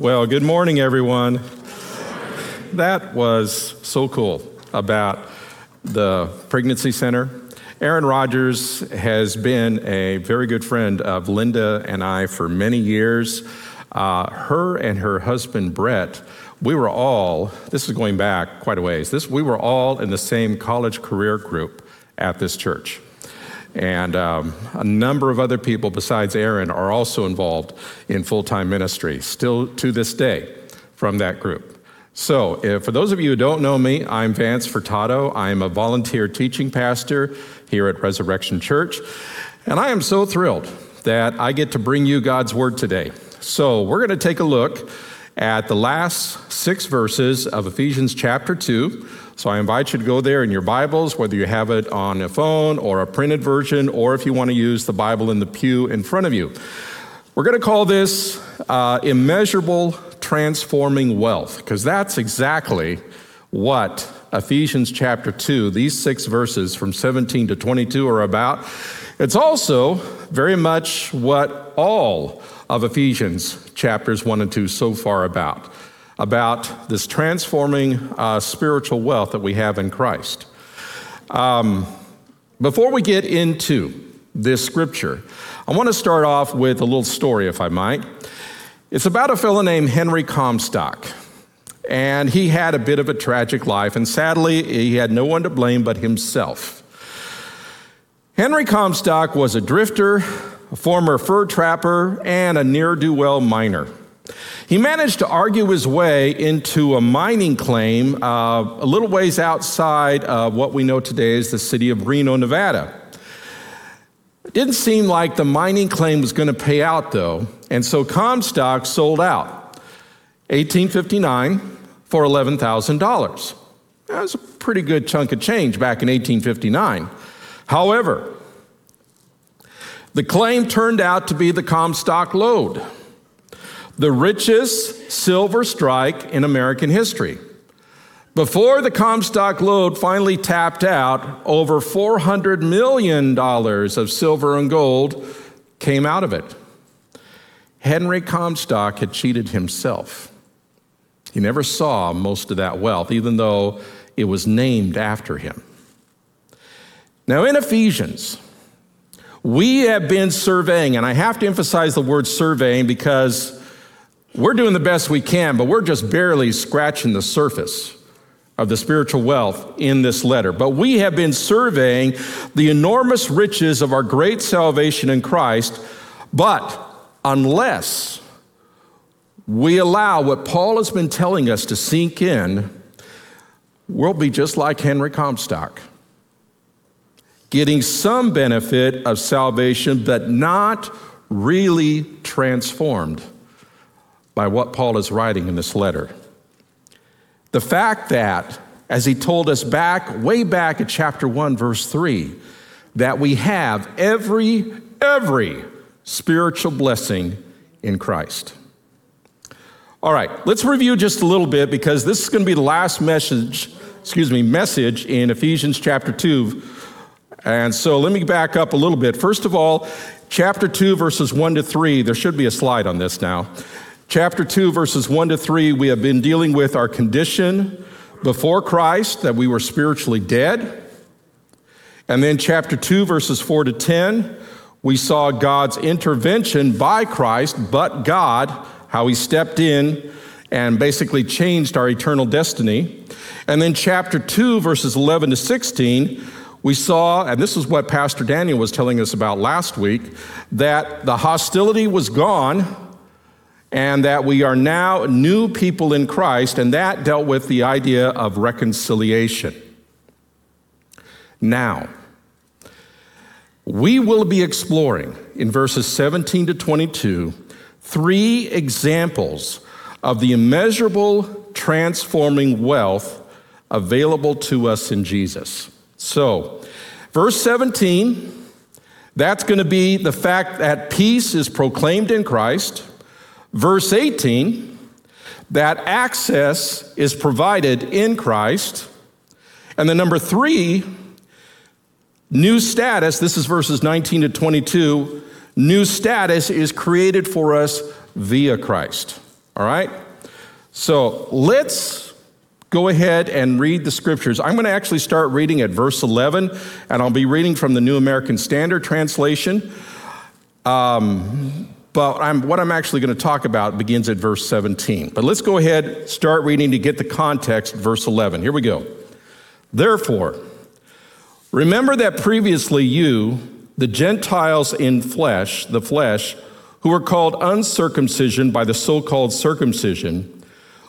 Well, good morning, everyone. That was so cool about the pregnancy center. Aaron Rodgers has been a very good friend of Linda and I for many years. Uh, her and her husband, Brett, we were all, this is going back quite a ways, this, we were all in the same college career group at this church. And um, a number of other people besides Aaron are also involved in full time ministry, still to this day from that group. So, if, for those of you who don't know me, I'm Vance Furtado. I'm a volunteer teaching pastor here at Resurrection Church. And I am so thrilled that I get to bring you God's Word today. So, we're going to take a look at the last six verses of Ephesians chapter 2. So I invite you to go there in your Bibles, whether you have it on a phone or a printed version, or if you want to use the Bible in the pew in front of you. We're going to call this uh, immeasurable transforming wealth, because that's exactly what Ephesians chapter 2, these six verses from 17 to 22 are about. It's also very much what all of Ephesians chapters 1 and 2 so far about about this transforming uh, spiritual wealth that we have in Christ. Um, before we get into this scripture, I want to start off with a little story, if I might. It's about a fellow named Henry Comstock. And he had a bit of a tragic life, and sadly, he had no one to blame but himself. Henry Comstock was a drifter, a former fur trapper, and a ne'er do well miner. He managed to argue his way into a mining claim uh, a little ways outside of what we know today as the city of Reno, Nevada. It didn't seem like the mining claim was going to pay out, though, and so Comstock sold out. 1859 for $11,000. That was a pretty good chunk of change back in 1859. However, the claim turned out to be the Comstock lode the richest silver strike in American history. Before the Comstock lode finally tapped out, over $400 million of silver and gold came out of it. Henry Comstock had cheated himself. He never saw most of that wealth, even though it was named after him. Now, in Ephesians, we have been surveying, and I have to emphasize the word surveying because we're doing the best we can, but we're just barely scratching the surface of the spiritual wealth in this letter. But we have been surveying the enormous riches of our great salvation in Christ, but unless we allow what Paul has been telling us to sink in, we'll be just like Henry Comstock, getting some benefit of salvation, but not really transformed by what Paul is writing in this letter. The fact that, as he told us back, way back at chapter 1, verse 3, that we have every, every spiritual blessing in Christ. All right, let's review just a little bit because this is going to be the last message, excuse me, message in Ephesians chapter 2. And so let me back up a little bit. First of all, chapter 2, verses 1 to 3, there should be a slide on this now. Chapter 2, verses 1 to 3, we have been dealing with our condition before Christ, that we were spiritually dead. And then chapter 2, verses 4 to 10, we saw God's intervention by Christ, but God, how he stepped in and basically changed our eternal destiny. And then chapter 2, verses 11 to 16, we saw, and this is what Pastor Daniel was telling us about last week, that the hostility was gone and that we are now new people in Christ, and that dealt with the idea of reconciliation. Now, we will be exploring in verses 17 to 22 three examples of the immeasurable transforming wealth available to us in Jesus. So, verse 17, that's going to be the fact that peace is proclaimed in Christ. Verse 18, that access is provided in Christ. And the number three, new status, this is verses 19 to 22, new status is created for us via Christ. All right? So let's go ahead and read the scriptures. I'm going to actually start reading at verse 11, and I'll be reading from the New American Standard Translation. Um, but I'm, what I'm actually going to talk about begins at verse 17. But let's go ahead, start reading to get the context, verse 11. Here we go. Therefore, remember that previously you, the Gentiles in flesh, the flesh, who were called uncircumcision by the so called circumcision,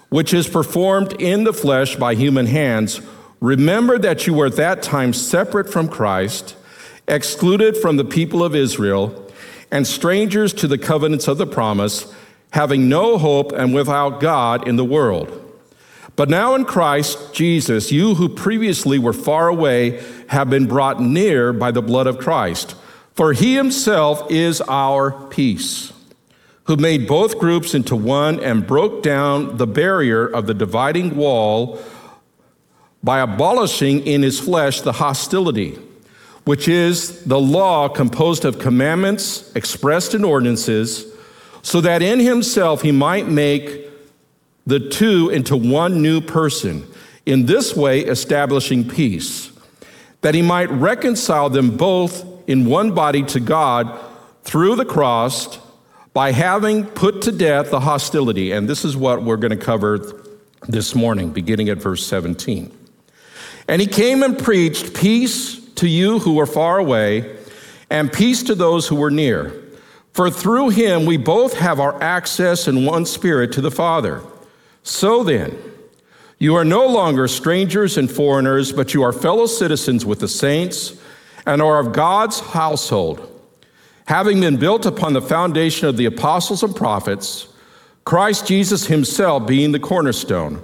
which is performed in the flesh by human hands, remember that you were at that time separate from Christ, excluded from the people of Israel, and strangers to the covenants of the promise, having no hope and without God in the world. But now in Christ Jesus, you who previously were far away have been brought near by the blood of Christ. For he himself is our peace, who made both groups into one and broke down the barrier of the dividing wall by abolishing in his flesh the hostility, which is the law composed of commandments expressed in ordinances, so that in himself he might make the two into one new person, in this way establishing peace, that he might reconcile them both in one body to God through the cross by having put to death the hostility. And this is what we're going to cover this morning, beginning at verse 17. And he came and preached peace to you who are far away, and peace to those who are near. For through him we both have our access in one spirit to the Father. So then, you are no longer strangers and foreigners, but you are fellow citizens with the saints and are of God's household, having been built upon the foundation of the apostles and prophets, Christ Jesus himself being the cornerstone,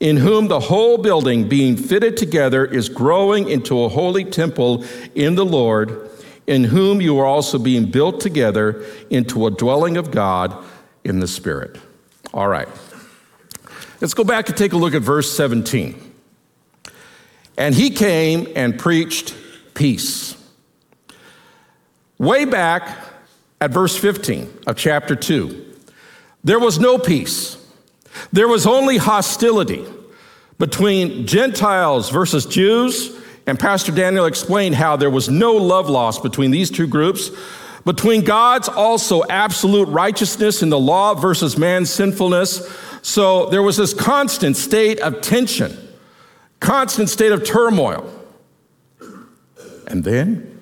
in whom the whole building being fitted together is growing into a holy temple in the Lord, in whom you are also being built together into a dwelling of God in the Spirit. All right. Let's go back and take a look at verse 17. And he came and preached peace. Way back at verse 15 of chapter 2, there was no peace. There was only hostility between Gentiles versus Jews. And Pastor Daniel explained how there was no love lost between these two groups. Between God's also absolute righteousness in the law versus man's sinfulness. So there was this constant state of tension, constant state of turmoil. And then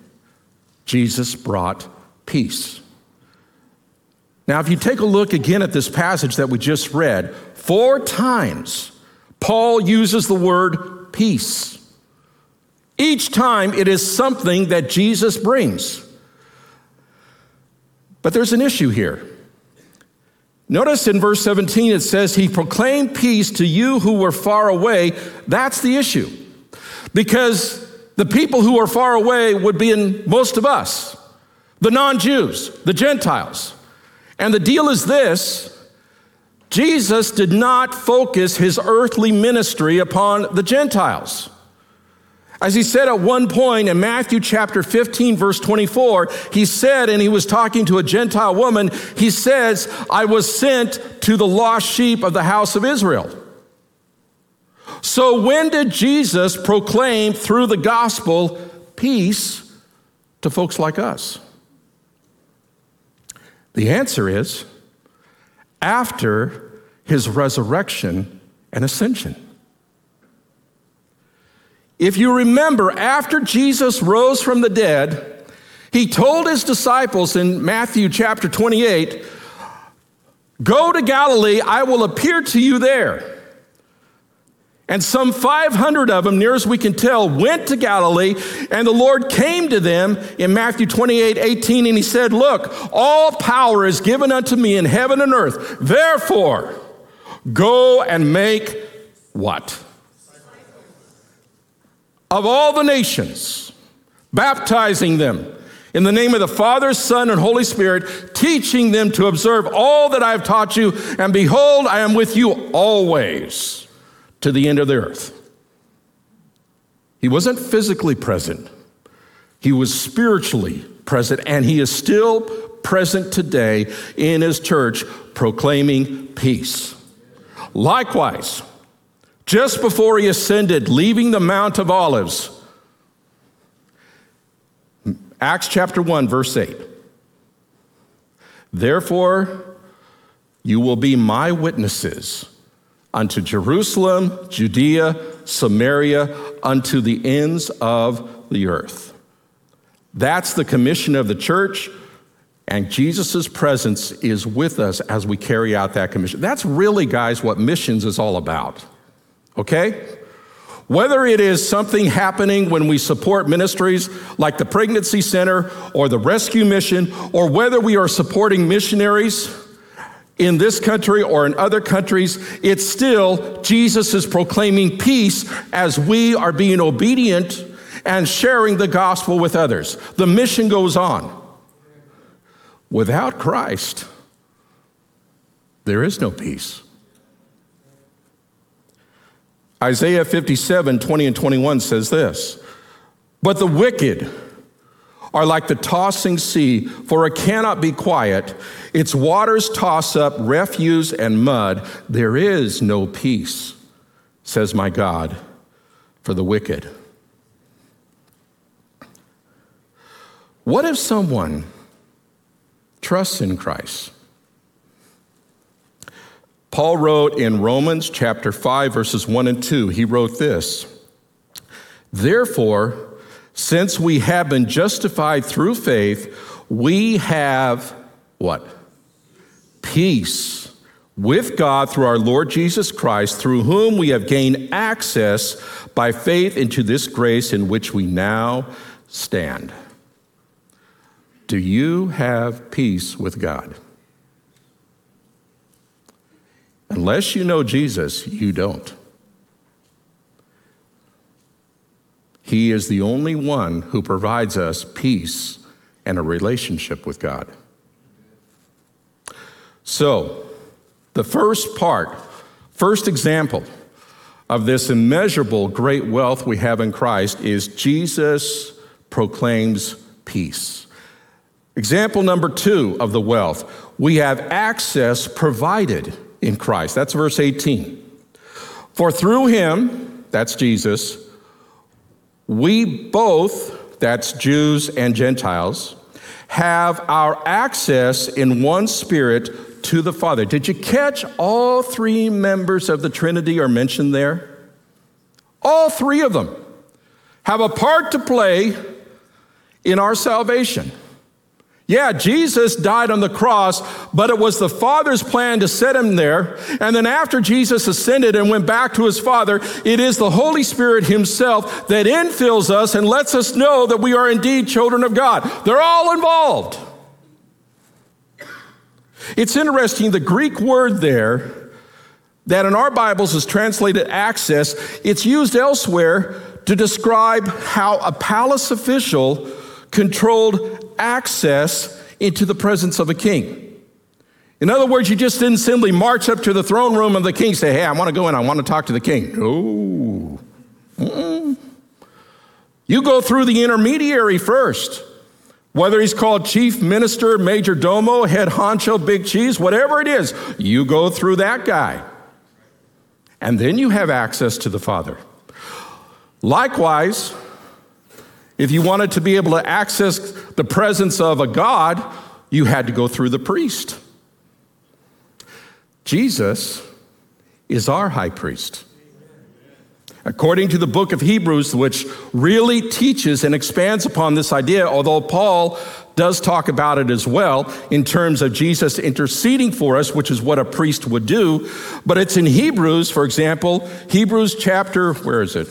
Jesus brought peace. Now, if you take a look again at this passage that we just read, four times Paul uses the word peace. Each time it is something that Jesus brings. But there's an issue here. Notice in verse 17 it says, He proclaimed peace to you who were far away. That's the issue. Because the people who are far away would be in most of us, the non Jews, the Gentiles. And the deal is this Jesus did not focus his earthly ministry upon the Gentiles. As he said at one point in Matthew chapter 15, verse 24, he said, and he was talking to a Gentile woman, he says, I was sent to the lost sheep of the house of Israel. So, when did Jesus proclaim through the gospel peace to folks like us? The answer is after his resurrection and ascension. If you remember, after Jesus rose from the dead, he told his disciples in Matthew chapter 28 Go to Galilee, I will appear to you there. And some 500 of them, near as we can tell, went to Galilee, and the Lord came to them in Matthew 28 18, and he said, Look, all power is given unto me in heaven and earth. Therefore, go and make what? Of all the nations, baptizing them in the name of the Father, Son, and Holy Spirit, teaching them to observe all that I have taught you, and behold, I am with you always to the end of the earth. He wasn't physically present, he was spiritually present, and he is still present today in his church proclaiming peace. Likewise, just before he ascended, leaving the Mount of Olives, Acts chapter 1, verse 8. Therefore, you will be my witnesses unto Jerusalem, Judea, Samaria, unto the ends of the earth. That's the commission of the church, and Jesus' presence is with us as we carry out that commission. That's really, guys, what missions is all about. Okay? Whether it is something happening when we support ministries like the Pregnancy Center or the Rescue Mission, or whether we are supporting missionaries in this country or in other countries, it's still Jesus is proclaiming peace as we are being obedient and sharing the gospel with others. The mission goes on. Without Christ, there is no peace. Isaiah 57 20 and 21 says this But the wicked are like the tossing sea, for it cannot be quiet. Its waters toss up refuse and mud. There is no peace, says my God, for the wicked. What if someone trusts in Christ? Paul wrote in Romans chapter 5, verses 1 and 2, he wrote this Therefore, since we have been justified through faith, we have what? Peace with God through our Lord Jesus Christ, through whom we have gained access by faith into this grace in which we now stand. Do you have peace with God? Unless you know Jesus, you don't. He is the only one who provides us peace and a relationship with God. So, the first part, first example of this immeasurable great wealth we have in Christ is Jesus proclaims peace. Example number two of the wealth, we have access provided in Christ. That's verse 18. For through him, that's Jesus, we both, that's Jews and Gentiles, have our access in one spirit to the Father. Did you catch all three members of the Trinity are mentioned there? All three of them have a part to play in our salvation. Yeah, Jesus died on the cross, but it was the Father's plan to set him there. And then after Jesus ascended and went back to his Father, it is the Holy Spirit himself that infills us and lets us know that we are indeed children of God. They're all involved. It's interesting, the Greek word there that in our Bibles is translated access, it's used elsewhere to describe how a palace official controlled access into the presence of a king. In other words, you just didn't simply march up to the throne room of the king say, Hey, I want to go in, I want to talk to the king. No. Mm-mm. You go through the intermediary first. Whether he's called chief minister, major domo, head honcho, big cheese, whatever it is, you go through that guy. And then you have access to the Father. Likewise, if you wanted to be able to access the presence of a God, you had to go through the priest. Jesus is our high priest. According to the book of Hebrews, which really teaches and expands upon this idea, although Paul does talk about it as well in terms of Jesus interceding for us, which is what a priest would do. But it's in Hebrews, for example, Hebrews chapter, where is it?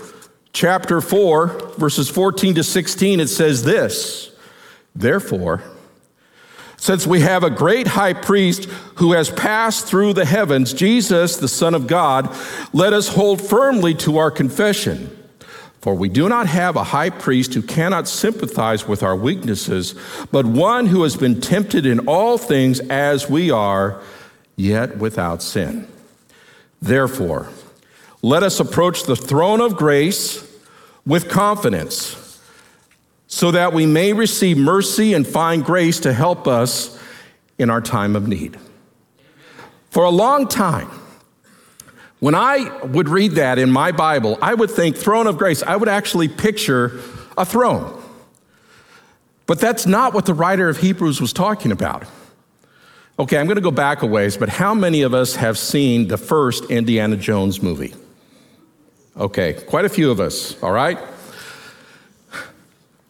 Chapter 4, verses 14 to 16, it says this Therefore, since we have a great high priest who has passed through the heavens, Jesus, the Son of God, let us hold firmly to our confession. For we do not have a high priest who cannot sympathize with our weaknesses, but one who has been tempted in all things as we are, yet without sin. Therefore, let us approach the throne of grace with confidence so that we may receive mercy and find grace to help us in our time of need. For a long time, when I would read that in my Bible, I would think throne of grace. I would actually picture a throne. But that's not what the writer of Hebrews was talking about. Okay, I'm going to go back a ways, but how many of us have seen the first Indiana Jones movie? Okay, quite a few of us, all right?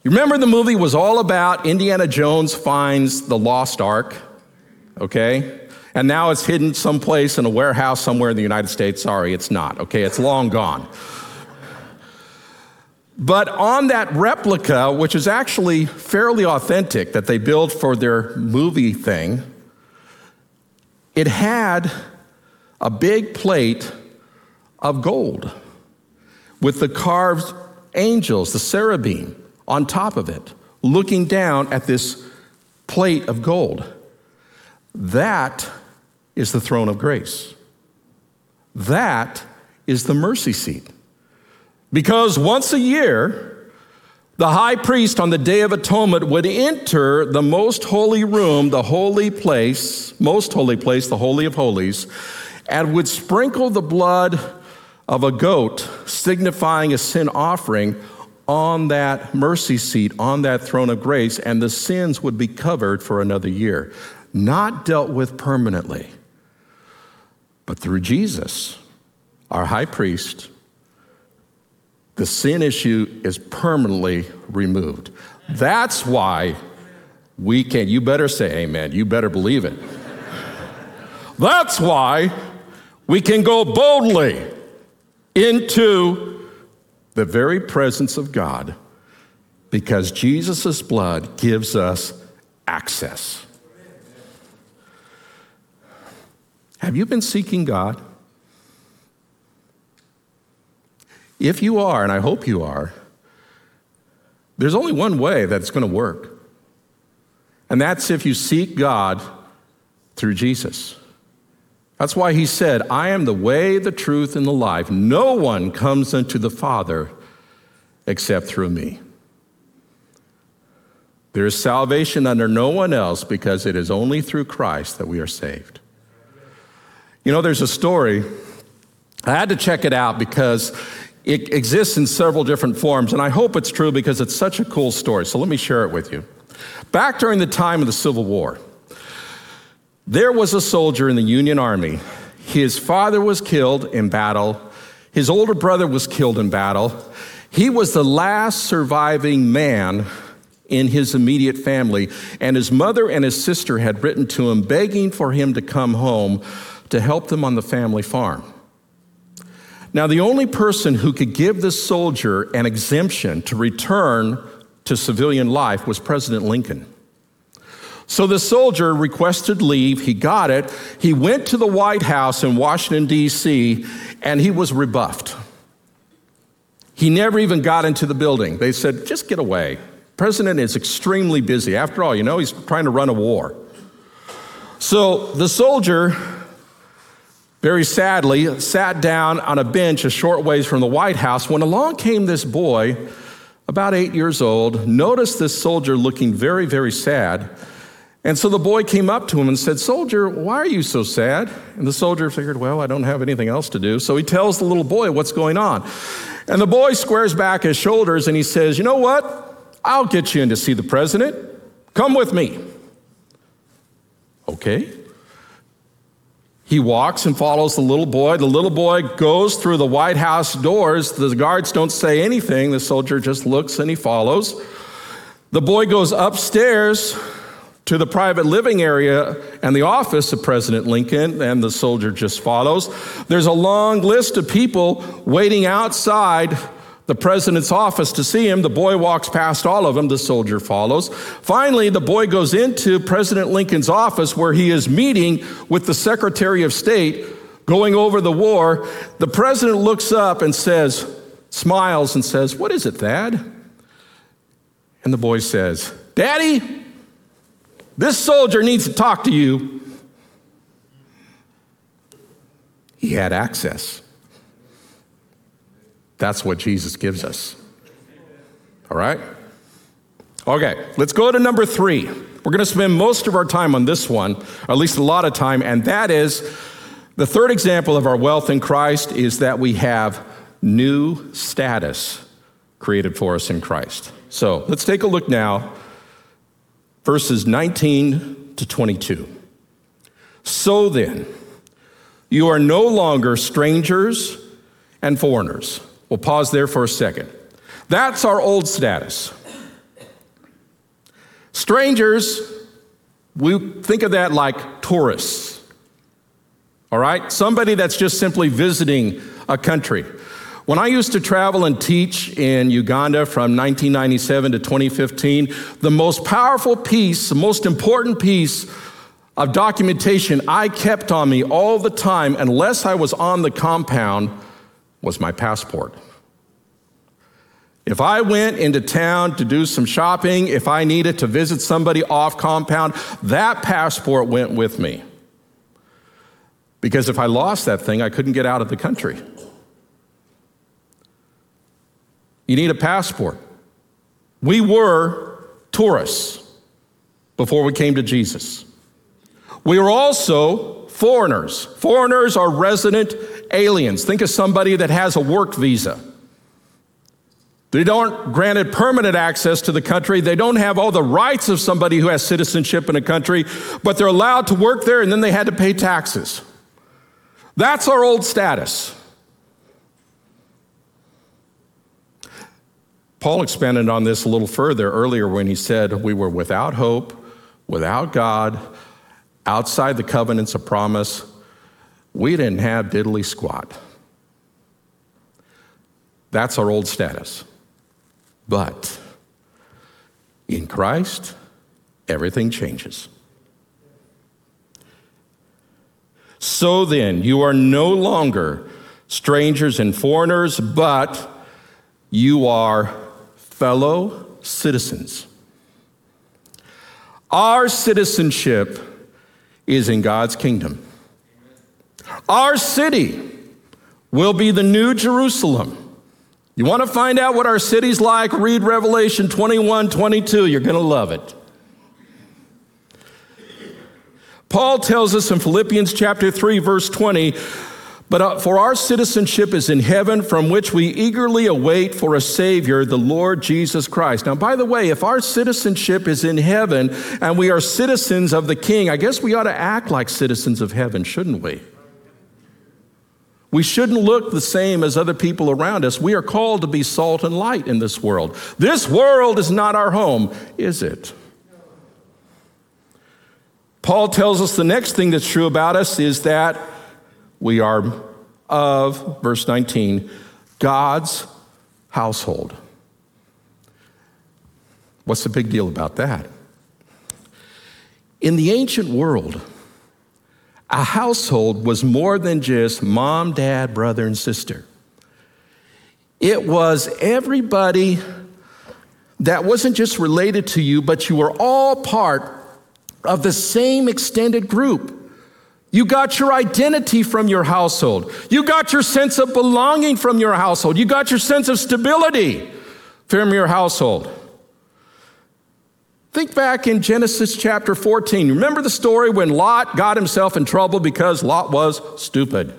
You remember the movie was all about Indiana Jones finds the lost ark, okay? And now it's hidden someplace in a warehouse somewhere in the United States. Sorry, it's not, okay? It's long gone. But on that replica, which is actually fairly authentic that they built for their movie thing, it had a big plate of gold with the carved angels, the cherubim, on top of it, looking down at this plate of gold. That is the throne of grace. That is the mercy seat. Because once a year, the high priest on the Day of Atonement would enter the most holy room, the holy place, most holy place, the Holy of Holies, and would sprinkle the blood of a goat, signifying a sin offering, on that mercy seat, on that throne of grace, and the sins would be covered for another year. Not dealt with permanently, but through Jesus, our high priest the sin issue is permanently removed. That's why we can, you better say amen, you better believe it. That's why we can go boldly into the very presence of God because Jesus' blood gives us access. Have you been seeking God? If you are, and I hope you are, there's only one way that it's going to work. And that's if you seek God through Jesus. That's why he said, I am the way, the truth, and the life. No one comes unto the Father except through me. There is salvation under no one else because it is only through Christ that we are saved. You know, there's a story. I had to check it out because it exists in several different forms, and I hope it's true because it's such a cool story. So let me share it with you. Back during the time of the Civil War, there was a soldier in the Union Army. His father was killed in battle, his older brother was killed in battle. He was the last surviving man in his immediate family, and his mother and his sister had written to him begging for him to come home to help them on the family farm. Now, the only person who could give this soldier an exemption to return to civilian life was President Lincoln. So the soldier requested leave. He got it. He went to the White House in Washington, D.C., and he was rebuffed. He never even got into the building. They said, just get away. President is extremely busy. After all, you know, he's trying to run a war. So the soldier very sadly, sat down on a bench a short ways from the White House when along came this boy, about eight years old, noticed this soldier looking very, very sad. And so the boy came up to him and said, Soldier, why are you so sad? And the soldier figured, Well, I don't have anything else to do. So he tells the little boy what's going on. And the boy squares back his shoulders and he says, You know what? I'll get you in to see the president. Come with me. Okay. He walks and follows the little boy. The little boy goes through the White House doors. The guards don't say anything. The soldier just looks and he follows. The boy goes upstairs to the private living area and the office of President Lincoln, and the soldier just follows. There's a long list of people waiting outside the president's office to see him. The boy walks past all of them. The soldier follows. Finally, the boy goes into President Lincoln's office where he is meeting with the Secretary of State going over the war. The president looks up and says, smiles and says, What is it, Thad? And the boy says, Daddy, this soldier needs to talk to you. He had access. That's what Jesus gives us. All right? Okay, let's go to number three. We're going to spend most of our time on this one, or at least a lot of time, and that is the third example of our wealth in Christ is that we have new status created for us in Christ. So let's take a look now, verses 19 to 22. So then, you are no longer strangers and foreigners. We'll pause there for a second. That's our old status. Strangers, we think of that like tourists. All right? Somebody that's just simply visiting a country. When I used to travel and teach in Uganda from 1997 to 2015, the most powerful piece, the most important piece of documentation I kept on me all the time, unless I was on the compound, was my passport. If I went into town to do some shopping, if I needed to visit somebody off compound, that passport went with me. Because if I lost that thing, I couldn't get out of the country. You need a passport. We were tourists before we came to Jesus. We were also foreigners. Foreigners are resident aliens. Think of somebody that has a work visa. They don't granted permanent access to the country. They don't have all the rights of somebody who has citizenship in a country, but they're allowed to work there and then they had to pay taxes. That's our old status. Paul expanded on this a little further earlier when he said we were without hope, without God, outside the covenants of promise. We didn't have diddly squat. That's our old status. But in Christ, everything changes. So then, you are no longer strangers and foreigners, but you are fellow citizens. Our citizenship is in God's kingdom. Our city will be the new Jerusalem. You want to find out what our city's like? Read Revelation 21 22. You're going to love it. Paul tells us in Philippians chapter 3, verse 20, but uh, for our citizenship is in heaven, from which we eagerly await for a Savior, the Lord Jesus Christ. Now, by the way, if our citizenship is in heaven and we are citizens of the King, I guess we ought to act like citizens of heaven, shouldn't we? We shouldn't look the same as other people around us. We are called to be salt and light in this world. This world is not our home, is it? Paul tells us the next thing that's true about us is that we are of, verse 19, God's household. What's the big deal about that? In the ancient world, a household was more than just mom, dad, brother, and sister. It was everybody that wasn't just related to you, but you were all part of the same extended group. You got your identity from your household. You got your sense of belonging from your household. You got your sense of stability from your household. Think back in Genesis chapter 14. Remember the story when Lot got himself in trouble because Lot was stupid?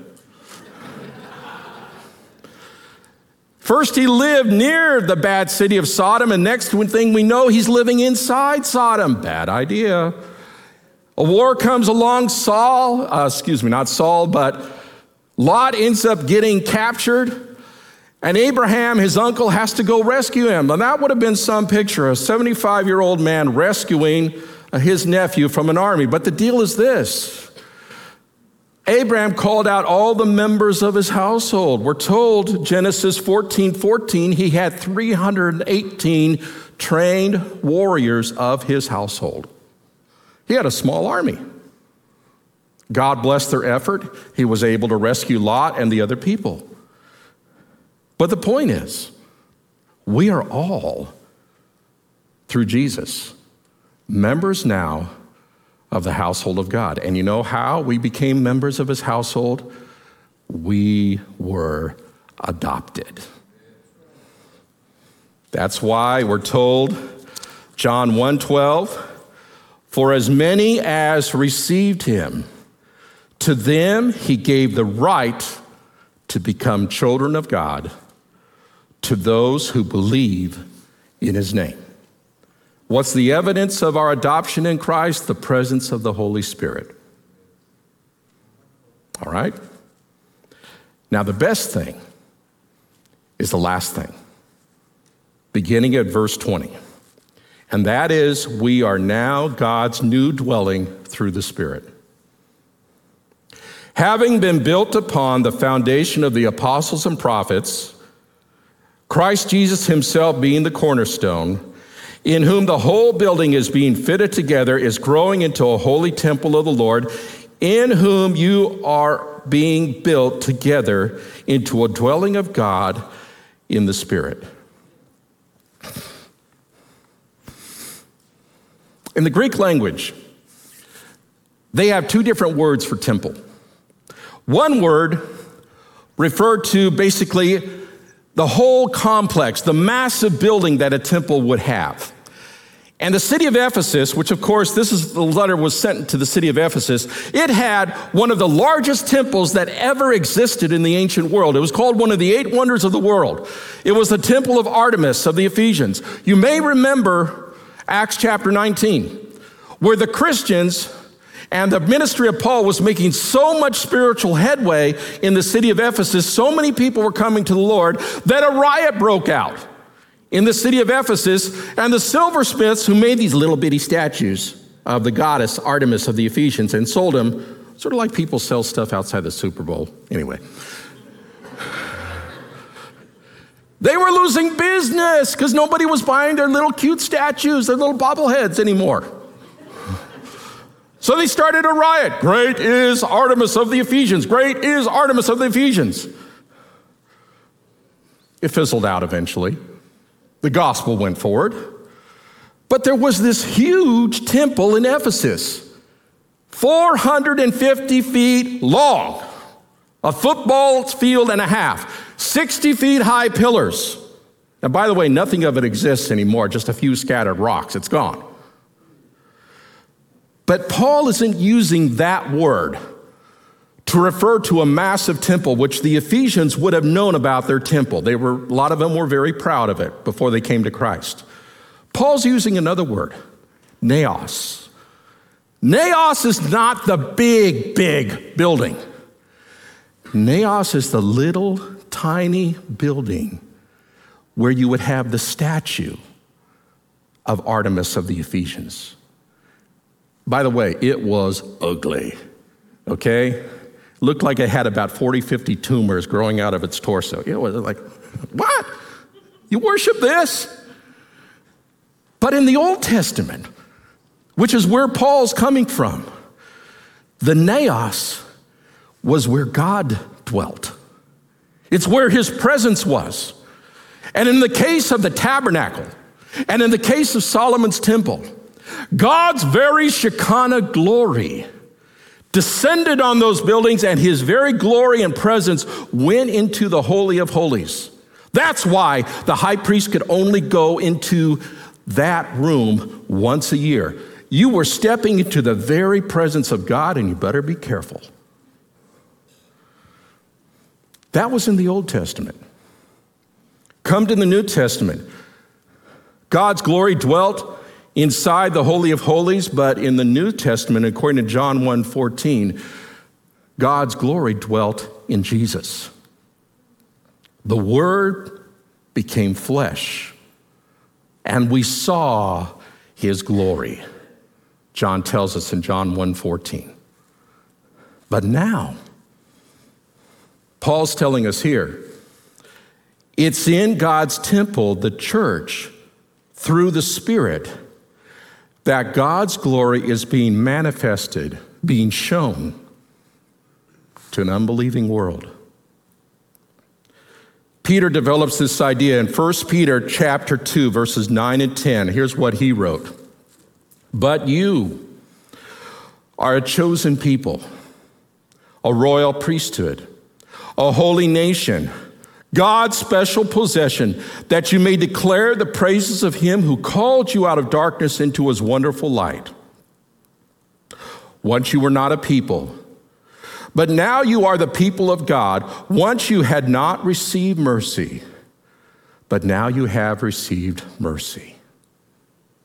First, he lived near the bad city of Sodom, and next thing we know, he's living inside Sodom. Bad idea. A war comes along, Saul, uh, excuse me, not Saul, but Lot ends up getting captured. And Abraham, his uncle, has to go rescue him. And that would have been some picture a 75 year old man rescuing his nephew from an army. But the deal is this Abraham called out all the members of his household. We're told, Genesis 14 14, he had 318 trained warriors of his household. He had a small army. God blessed their effort. He was able to rescue Lot and the other people. But the point is, we are all, through Jesus, members now of the household of God. And you know how we became members of his household? We were adopted. That's why we're told John 1:12 For as many as received him, to them he gave the right to become children of God, to those who believe in his name. What's the evidence of our adoption in Christ? The presence of the Holy Spirit. All right? Now, the best thing is the last thing, beginning at verse 20. And that is, we are now God's new dwelling through the Spirit. Having been built upon the foundation of the apostles and prophets, Christ Jesus himself being the cornerstone, in whom the whole building is being fitted together, is growing into a holy temple of the Lord, in whom you are being built together into a dwelling of God in the Spirit. In the Greek language, they have two different words for temple. One word referred to basically the whole complex, the massive building that a temple would have. And the city of Ephesus, which of course this is the letter was sent to the city of Ephesus, it had one of the largest temples that ever existed in the ancient world. It was called one of the eight wonders of the world. It was the temple of Artemis of the Ephesians. You may remember Acts chapter 19, where the Christians and the ministry of Paul was making so much spiritual headway in the city of Ephesus, so many people were coming to the Lord that a riot broke out in the city of Ephesus, and the silversmiths who made these little bitty statues of the goddess Artemis of the Ephesians and sold them, sort of like people sell stuff outside the Super Bowl. Anyway. They were losing business because nobody was buying their little cute statues, their little bobbleheads anymore. So they started a riot. Great is Artemis of the Ephesians. Great is Artemis of the Ephesians. It fizzled out eventually. The gospel went forward. But there was this huge temple in Ephesus, 450 feet long, a football field and a half, 60 feet high pillars. And by the way, nothing of it exists anymore, just a few scattered rocks. It's gone. But Paul isn't using that word to refer to a massive temple, which the Ephesians would have known about their temple. They were, a lot of them were very proud of it before they came to Christ. Paul's using another word, naos. Naos is not the big, big building. Naos is the little, tiny building where you would have the statue of Artemis of the Ephesians. By the way, it was ugly, okay? Looked like it had about 40, 50 tumors growing out of its torso. It was like, what? You worship this? But in the Old Testament, which is where Paul's coming from, the naos was where God dwelt. It's where his presence was. And in the case of the tabernacle, and in the case of Solomon's temple, God's very Shekinah glory descended on those buildings, and his very glory and presence went into the Holy of Holies. That's why the high priest could only go into that room once a year. You were stepping into the very presence of God, and you better be careful. That was in the Old Testament. Come to the New Testament. God's glory dwelt inside the Holy of Holies, but in the New Testament, according to John 1:14, God's glory dwelt in Jesus. The Word became flesh, and we saw his glory. John tells us in John 1:14. But now, Paul's telling us here, it's in God's temple, the church, through the Spirit that God's glory is being manifested, being shown to an unbelieving world. Peter develops this idea in 1 Peter chapter 2 verses 9 and 10. Here's what he wrote. But you are a chosen people, a royal priesthood, a holy nation, God's special possession, that you may declare the praises of him who called you out of darkness into his wonderful light. Once you were not a people. But now you are the people of God. Once you had not received mercy, but now you have received mercy.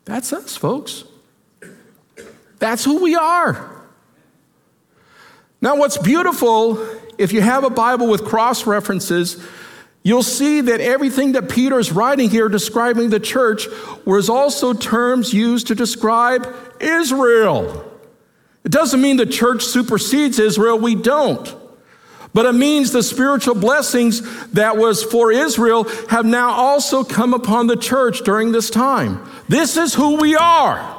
That's us, folks. That's who we are. Now, what's beautiful, if you have a Bible with cross references, you'll see that everything that Peter is writing here describing the church was also terms used to describe Israel. It doesn't mean the church supersedes Israel, we don't. But it means the spiritual blessings that was for Israel have now also come upon the church during this time. This is who we are.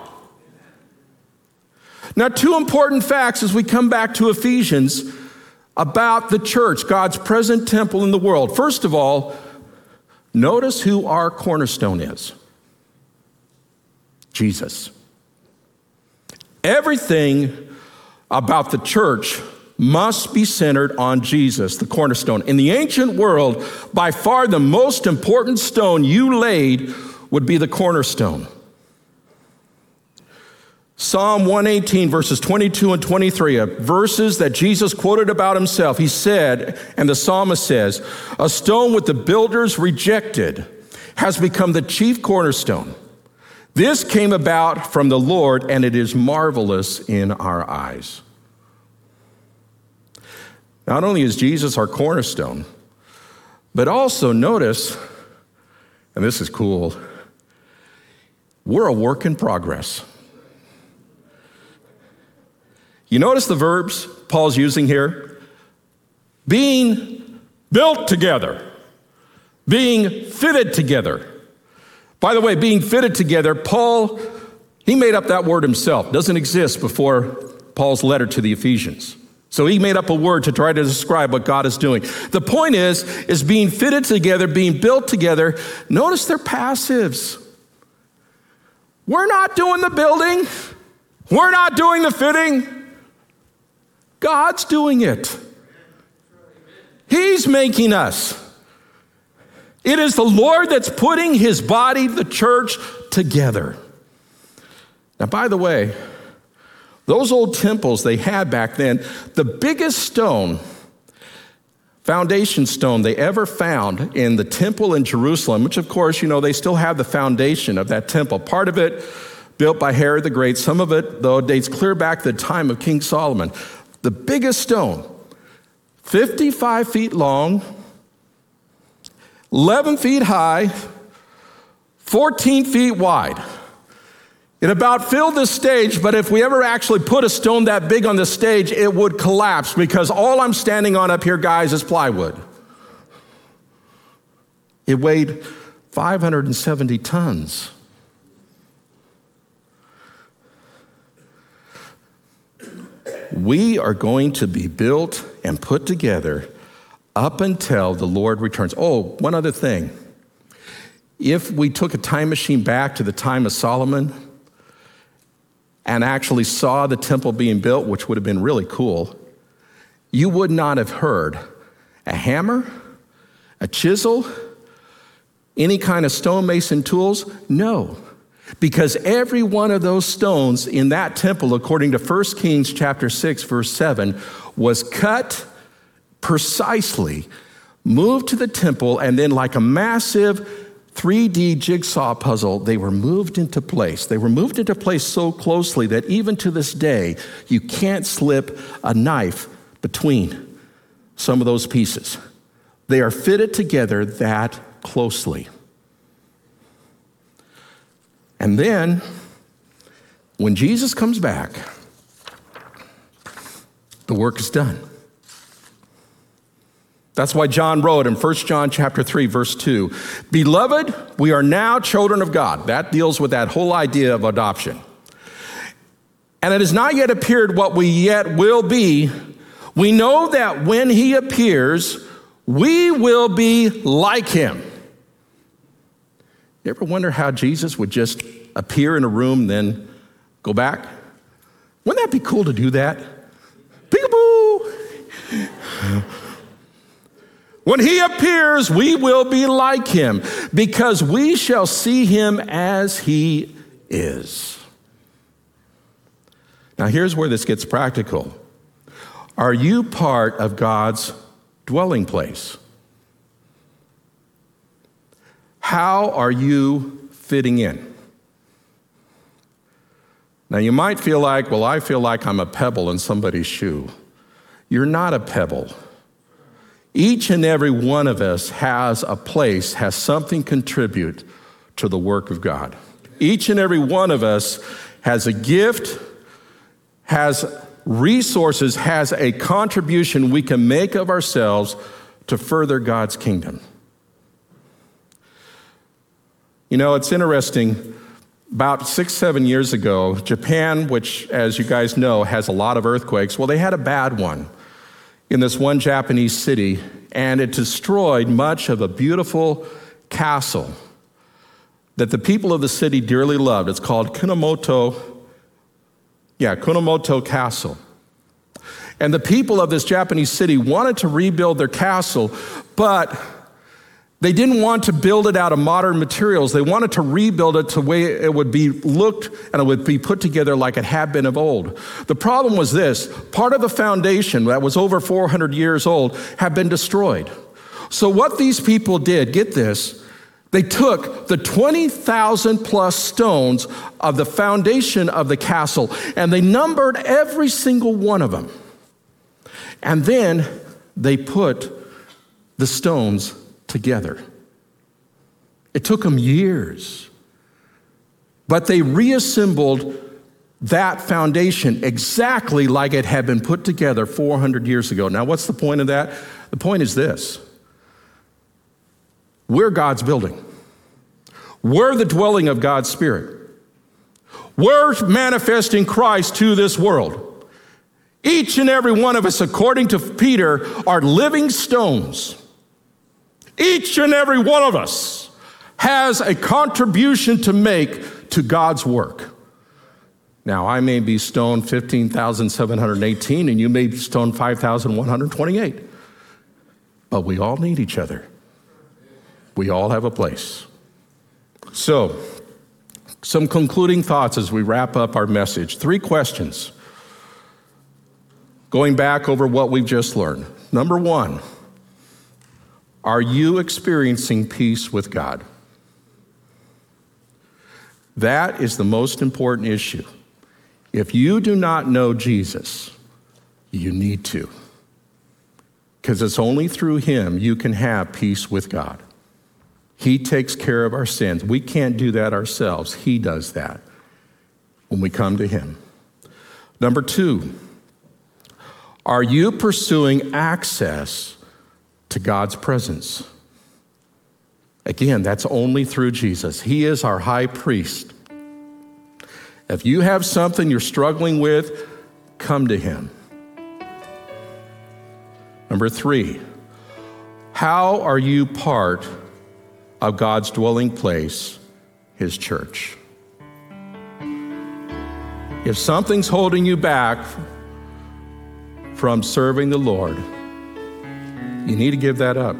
Now, two important facts as we come back to Ephesians about the church, God's present temple in the world. First of all, notice who our cornerstone is Jesus. Everything about the church must be centered on Jesus, the cornerstone. In the ancient world, by far the most important stone you laid would be the cornerstone. Psalm 118, verses 22 and 23, verses that Jesus quoted about himself. He said, and the psalmist says, A stone with the builders rejected has become the chief cornerstone. This came about from the Lord, and it is marvelous in our eyes. Not only is Jesus our cornerstone, but also notice, and this is cool, we're a work in progress. You notice the verbs Paul's using here? Being built together, being fitted together. By the way, being fitted together, Paul, he made up that word himself. Doesn't exist before Paul's letter to the Ephesians. So he made up a word to try to describe what God is doing. The point is, is being fitted together, being built together. Notice they're passives. We're not doing the building. We're not doing the fitting. God's doing it. He's making us. It is the Lord that's putting his body, the church, together. Now, by the way, those old temples they had back then, the biggest stone, foundation stone they ever found in the temple in Jerusalem, which of course, you know, they still have the foundation of that temple. Part of it built by Herod the Great, some of it, though, dates clear back to the time of King Solomon the biggest stone, 55 feet long, 11 feet high, 14 feet wide. It about filled the stage, but if we ever actually put a stone that big on the stage, it would collapse because all I'm standing on up here, guys, is plywood. It weighed 570 tons. We are going to be built and put together up until the Lord returns. Oh, one other thing. If we took a time machine back to the time of Solomon and actually saw the temple being built, which would have been really cool, you would not have heard a hammer, a chisel, any kind of stonemason tools. No. Because every one of those stones in that temple, according to 1 Kings chapter 6, verse 7, was cut precisely, moved to the temple, and then, like a massive 3D jigsaw puzzle, they were moved into place. They were moved into place so closely that even to this day, you can't slip a knife between some of those pieces. They are fitted together that closely. And then, when Jesus comes back, the work is done. That's why John wrote in 1 John chapter 3 verse 2, "Beloved, we are now children of God." That deals with that whole idea of adoption. And it has not yet appeared what we yet will be. We know that when he appears, we will be like him you ever wonder how Jesus would just appear in a room, then go back? Wouldn't that be cool to do that? Peekaboo! When he appears, we will be like him because we shall see him as he is. Now, here's where this gets practical. Are you part of God's dwelling place? How are you fitting in? Now, you might feel like, well, I feel like I'm a pebble in somebody's shoe. You're not a pebble. Each and every one of us has a place, has something contribute to the work of God. Each and every one of us has a gift, has resources, has a contribution we can make of ourselves to further God's kingdom. You know, it's interesting. About six, seven years ago, Japan, which, as you guys know, has a lot of earthquakes, well, they had a bad one in this one Japanese city, and it destroyed much of a beautiful castle that the people of the city dearly loved. It's called Kumamoto, yeah, Kumamoto Castle. And the people of this Japanese city wanted to rebuild their castle, but they didn't want to build it out of modern materials. They wanted to rebuild it to the way it would be looked and it would be put together like it had been of old. The problem was this part of the foundation that was over 400 years old had been destroyed. So, what these people did, get this, they took the 20,000 plus stones of the foundation of the castle and they numbered every single one of them. And then they put the stones together. It took them years, but they reassembled that foundation exactly like it had been put together 400 years ago. Now, what's the point of that? The point is this we're God's building, we're the dwelling of God's Spirit. We're manifesting Christ to this world. Each and every one of us, according to Peter, are living stones each and every one of us has a contribution to make to God's work. Now, I may be stoned 15,718 and you may be stoned 5,128. But we all need each other. We all have a place. So, some concluding thoughts as we wrap up our message. Three questions. Going back over what we've just learned. Number one, are you experiencing peace with God? That is the most important issue. If you do not know Jesus, you need to. Because it's only through Him you can have peace with God. He takes care of our sins. We can't do that ourselves. He does that when we come to Him. Number two, are you pursuing access to God's presence. Again, that's only through Jesus. He is our high priest. If you have something you're struggling with, come to Him. Number three, how are you part of God's dwelling place, His church? If something's holding you back from serving the Lord, you need to give that up.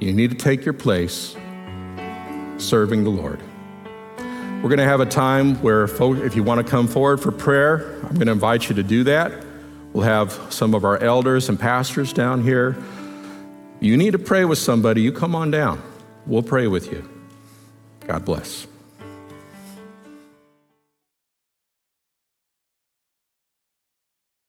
You need to take your place serving the Lord. We're going to have a time where, if you want to come forward for prayer, I'm going to invite you to do that. We'll have some of our elders and pastors down here. You need to pray with somebody, you come on down. We'll pray with you. God bless.